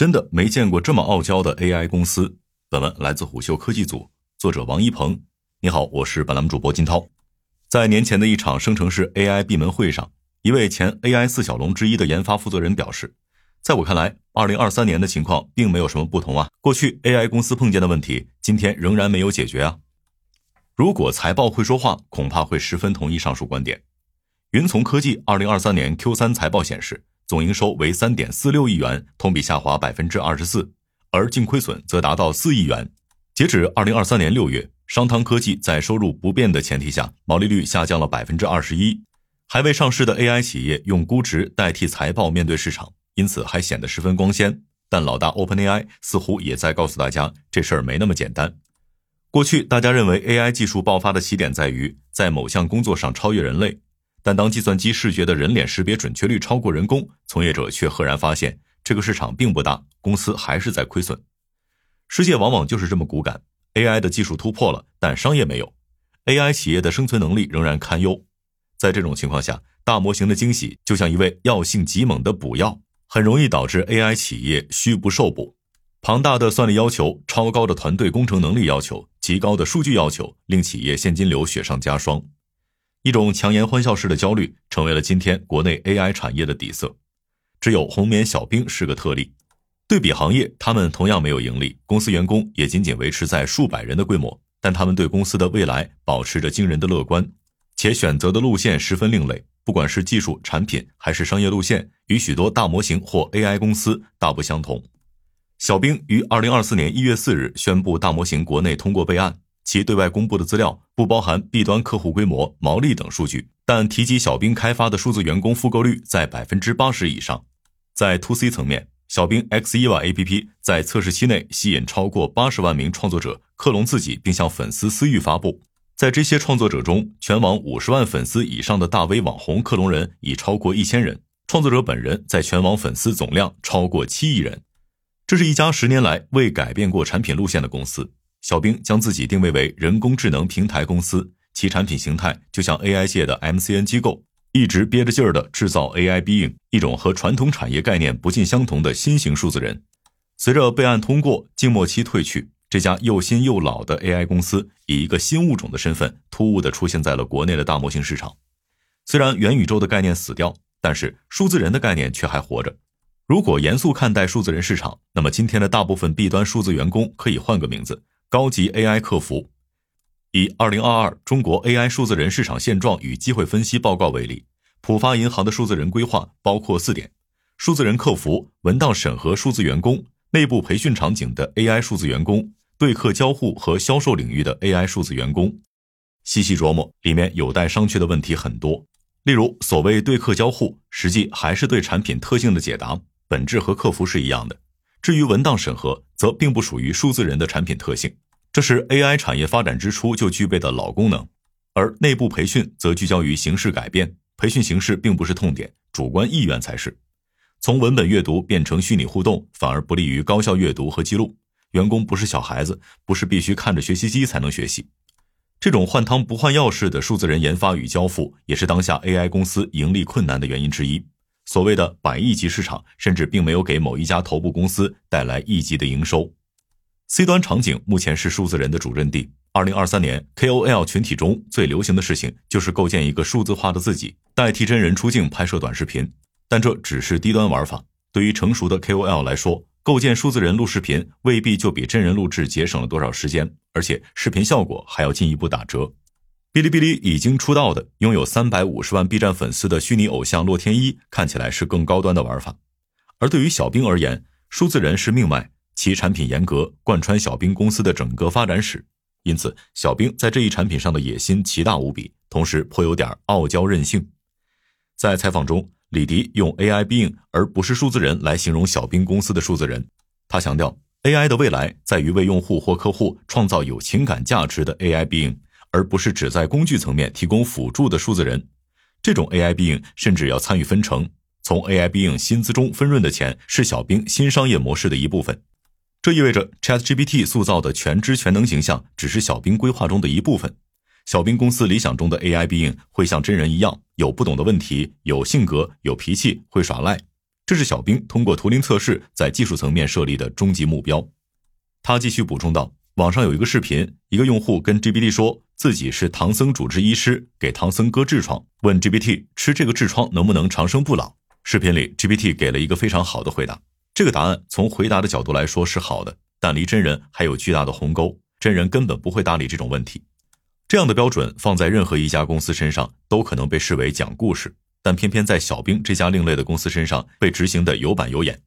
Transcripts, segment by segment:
真的没见过这么傲娇的 AI 公司。本文来自虎嗅科技组，作者王一鹏。你好，我是本栏目主播金涛。在年前的一场生成式 AI 闭门会上，一位前 AI 四小龙之一的研发负责人表示：“在我看来，二零二三年的情况并没有什么不同啊。过去 AI 公司碰见的问题，今天仍然没有解决啊。如果财报会说话，恐怕会十分同意上述观点。”云从科技二零二三年 Q 三财报显示。总营收为三点四六亿元，同比下滑百分之二十四，而净亏损则达到四亿元。截止二零二三年六月，商汤科技在收入不变的前提下，毛利率下降了百分之二十一。还未上市的 AI 企业用估值代替财报面对市场，因此还显得十分光鲜。但老大 OpenAI 似乎也在告诉大家，这事儿没那么简单。过去大家认为 AI 技术爆发的起点在于在某项工作上超越人类。但当计算机视觉的人脸识别准确率超过人工，从业者却赫然发现这个市场并不大，公司还是在亏损。世界往往就是这么骨感，AI 的技术突破了，但商业没有，AI 企业的生存能力仍然堪忧。在这种情况下，大模型的惊喜就像一味药性极猛的补药，很容易导致 AI 企业虚不受补。庞大的算力要求、超高的团队工程能力要求、极高的数据要求，令企业现金流雪上加霜。一种强颜欢笑式的焦虑，成为了今天国内 AI 产业的底色。只有红棉小兵是个特例。对比行业，他们同样没有盈利，公司员工也仅仅维持在数百人的规模。但他们对公司的未来保持着惊人的乐观，且选择的路线十分另类。不管是技术、产品还是商业路线，与许多大模型或 AI 公司大不相同。小兵于二零二四年一月四日宣布，大模型国内通过备案。其对外公布的资料不包含 B 端客户规模、毛利等数据，但提及小兵开发的数字员工复购率在百分之八十以上。在 To C 层面，小兵 X 一万 APP 在测试期内吸引超过八十万名创作者克隆自己，并向粉丝私域发布。在这些创作者中，全网五十万粉丝以上的大 V 网红克隆人已超过一千人，创作者本人在全网粉丝总量超过七亿人。这是一家十年来未改变过产品路线的公司。小兵将自己定位为人工智能平台公司，其产品形态就像 AI 界的 MCN 机构，一直憋着劲儿的制造 AI being，，一种和传统产业概念不尽相同的新型数字人。随着备案通过，静默期退去，这家又新又老的 AI 公司以一个新物种的身份，突兀的出现在了国内的大模型市场。虽然元宇宙的概念死掉，但是数字人的概念却还活着。如果严肃看待数字人市场，那么今天的大部分 B 端数字员工可以换个名字。高级 AI 客服，以《二零二二中国 AI 数字人市场现状与机会分析报告》为例，浦发银行的数字人规划包括四点：数字人客服、文档审核数字员工、内部培训场景的 AI 数字员工、对客交互和销售领域的 AI 数字员工。细细琢磨，里面有待商榷的问题很多。例如，所谓对客交互，实际还是对产品特性的解答，本质和客服是一样的。至于文档审核，则并不属于数字人的产品特性，这是 AI 产业发展之初就具备的老功能。而内部培训则聚焦于形式改变，培训形式并不是痛点，主观意愿才是。从文本阅读变成虚拟互动，反而不利于高效阅读和记录。员工不是小孩子，不是必须看着学习机才能学习。这种换汤不换药式的数字人研发与交付，也是当下 AI 公司盈利困难的原因之一。所谓的百亿级市场，甚至并没有给某一家头部公司带来亿级的营收。C 端场景目前是数字人的主阵地。二零二三年 KOL 群体中最流行的事情就是构建一个数字化的自己，代替真人出镜拍摄短视频。但这只是低端玩法。对于成熟的 KOL 来说，构建数字人录视频未必就比真人录制节省了多少时间，而且视频效果还要进一步打折。哔哩哔哩已经出道的、拥有三百五十万 B 站粉丝的虚拟偶像洛天依，看起来是更高端的玩法。而对于小兵而言，数字人是命脉，其产品严格，贯穿小兵公司的整个发展史。因此，小兵在这一产品上的野心奇大无比，同时颇有点傲娇任性。在采访中，李迪用 AI being 而不是数字人来形容小兵公司的数字人。他强调，AI 的未来在于为用户或客户创造有情感价值的 AI being。而不是只在工具层面提供辅助的数字人，这种 AI 必应甚至要参与分成。从 AI 必应薪资中分润的钱是小兵新商业模式的一部分。这意味着 ChatGPT 塑造的全知全能形象只是小兵规划中的一部分。小兵公司理想中的 AI 必应会像真人一样，有不懂的问题，有性格，有脾气，会耍赖。这是小冰通过图灵测试在技术层面设立的终极目标。他继续补充道：“网上有一个视频，一个用户跟 GPT 说自己是唐僧主治医师，给唐僧割痔疮，问 GPT 吃这个痔疮能不能长生不老。视频里 GPT 给了一个非常好的回答。这个答案从回答的角度来说是好的，但离真人还有巨大的鸿沟，真人根本不会搭理这种问题。这样的标准放在任何一家公司身上都可能被视为讲故事，但偏偏在小冰这家另类的公司身上被执行的有板有眼。”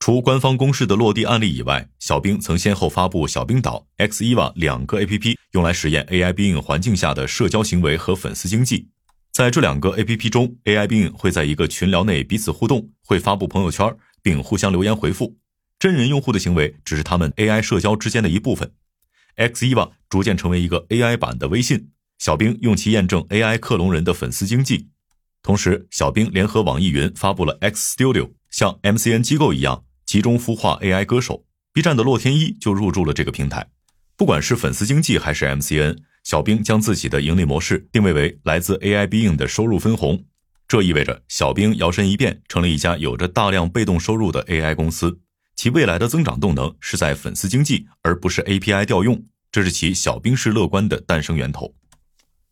除官方公示的落地案例以外，小冰曾先后发布小冰岛、X Eva 两个 APP，用来实验 AI 冰影环境下的社交行为和粉丝经济。在这两个 APP 中，AI 冰影会在一个群聊内彼此互动，会发布朋友圈，并互相留言回复。真人用户的行为只是他们 AI 社交之间的一部分。X Eva 逐渐成为一个 AI 版的微信，小冰用其验证 AI 克隆人的粉丝经济。同时，小冰联合网易云发布了 X Studio，像 MCN 机构一样。集中孵化 AI 歌手，B 站的洛天依就入驻了这个平台。不管是粉丝经济还是 MCN，小兵将自己的盈利模式定位为来自 AI 必应的收入分红。这意味着小兵摇身一变成了一家有着大量被动收入的 AI 公司，其未来的增长动能是在粉丝经济，而不是 API 调用。这是其小兵式乐观的诞生源头。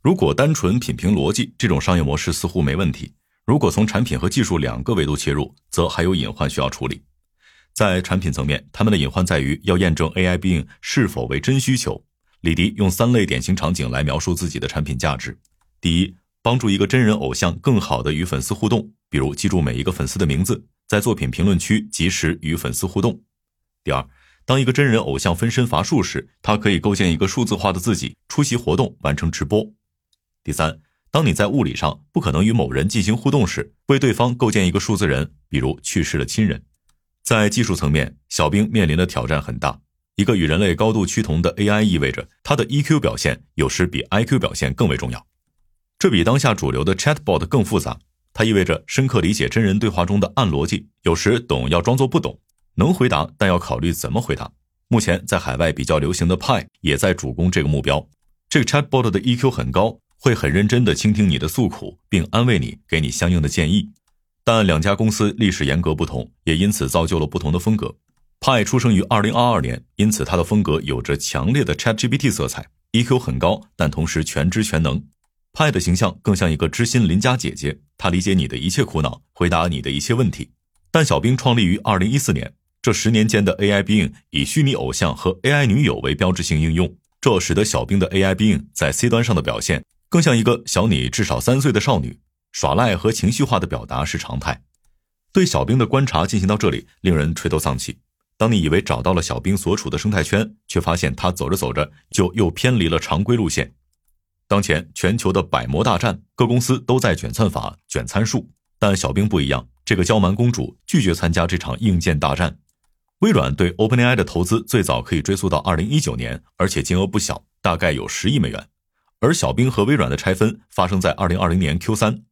如果单纯品评逻辑，这种商业模式似乎没问题；如果从产品和技术两个维度切入，则还有隐患需要处理。在产品层面，他们的隐患在于要验证 AI 必应是否为真需求。李迪用三类典型场景来描述自己的产品价值：第一，帮助一个真人偶像更好地与粉丝互动，比如记住每一个粉丝的名字，在作品评论区及时与粉丝互动；第二，当一个真人偶像分身乏术时，他可以构建一个数字化的自己，出席活动，完成直播；第三，当你在物理上不可能与某人进行互动时，为对方构建一个数字人，比如去世的亲人。在技术层面，小冰面临的挑战很大。一个与人类高度趋同的 AI 意味着它的 EQ 表现有时比 IQ 表现更为重要。这比当下主流的 Chatbot 更复杂。它意味着深刻理解真人对话中的暗逻辑，有时懂要装作不懂，能回答但要考虑怎么回答。目前在海外比较流行的 Pi 也在主攻这个目标。这个 Chatbot 的 EQ 很高，会很认真地倾听你的诉苦，并安慰你，给你相应的建议。但两家公司历史严格不同，也因此造就了不同的风格。派出生于二零二二年，因此他的风格有着强烈的 ChatGPT 色彩，EQ 很高，但同时全知全能。派的形象更像一个知心邻家姐姐，她理解你的一切苦恼，回答你的一切问题。但小兵创立于二零一四年，这十年间的 AI Bing 以虚拟偶像和 AI 女友为标志性应用，这使得小兵的 AI Bing 在 C 端上的表现更像一个小你至少三岁的少女。耍赖和情绪化的表达是常态。对小兵的观察进行到这里，令人垂头丧气。当你以为找到了小兵所处的生态圈，却发现他走着走着就又偏离了常规路线。当前全球的百模大战，各公司都在卷算法、卷参数，但小兵不一样。这个娇蛮公主拒绝参加这场硬件大战。微软对 OpenAI 的投资最早可以追溯到2019年，而且金额不小，大概有十亿美元。而小兵和微软的拆分发生在2020年 Q3。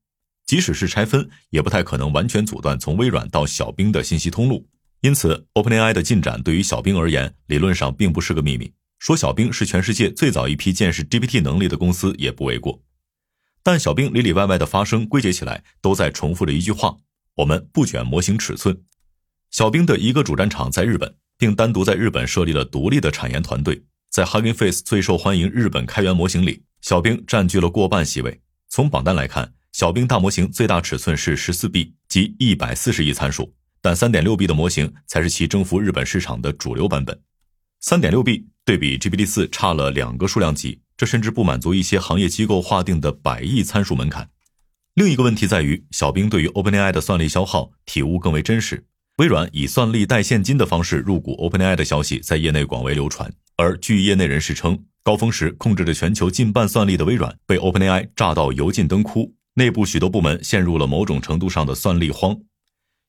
即使是拆分，也不太可能完全阻断从微软到小冰的信息通路。因此，OpenAI 的进展对于小冰而言，理论上并不是个秘密。说小冰是全世界最早一批见识 GPT 能力的公司也不为过。但小冰里里外外的发声归结起来，都在重复着一句话：我们不卷模型尺寸。小冰的一个主战场在日本，并单独在日本设立了独立的产研团队。在 Hugging Face 最受欢迎日本开源模型里，小冰占据了过半席位。从榜单来看。小兵大模型最大尺寸是十四 B，即一百四十亿参数，但三点六 B 的模型才是其征服日本市场的主流版本。三点六 B 对比 GPT 四差了两个数量级，这甚至不满足一些行业机构划定的百亿参数门槛。另一个问题在于，小兵对于 OpenAI 的算力消耗体悟更为真实。微软以算力带现金的方式入股 OpenAI 的消息在业内广为流传，而据业内人士称，高峰时控制着全球近半算力的微软被 OpenAI 炸到油尽灯枯。内部许多部门陷入了某种程度上的算力荒，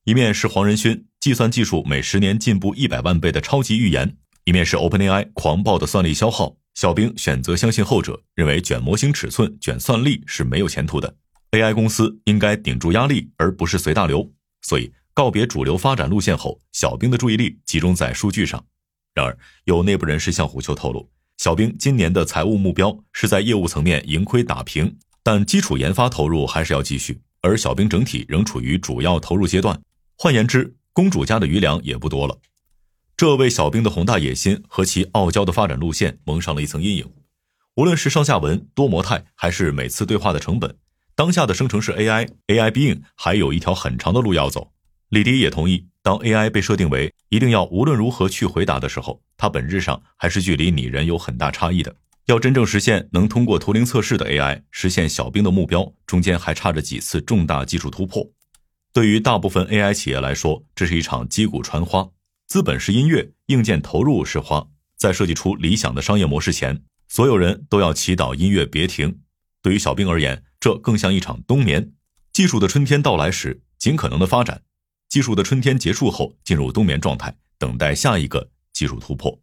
一面是黄仁勋计算技术每十年进步一百万倍的超级预言，一面是 OpenAI 狂暴的算力消耗。小兵选择相信后者，认为卷模型尺寸、卷算力是没有前途的。AI 公司应该顶住压力，而不是随大流。所以告别主流发展路线后，小兵的注意力集中在数据上。然而，有内部人士向虎嗅透露，小兵今年的财务目标是在业务层面盈亏打平。但基础研发投入还是要继续，而小兵整体仍处于主要投入阶段。换言之，公主家的余粮也不多了。这为小兵的宏大野心和其傲娇的发展路线蒙上了一层阴影。无论是上下文、多模态，还是每次对话的成本，当下的生成式 AI AI Being 还有一条很长的路要走。李迪也同意，当 AI 被设定为一定要无论如何去回答的时候，它本质上还是距离拟人有很大差异的。要真正实现能通过图灵测试的 AI 实现小兵的目标，中间还差着几次重大技术突破。对于大部分 AI 企业来说，这是一场击鼓传花，资本是音乐，硬件投入是花。在设计出理想的商业模式前，所有人都要祈祷音乐别停。对于小兵而言，这更像一场冬眠。技术的春天到来时，尽可能的发展；技术的春天结束后，进入冬眠状态，等待下一个技术突破。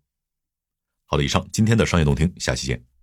好了，以上今天的商业动听，下期见。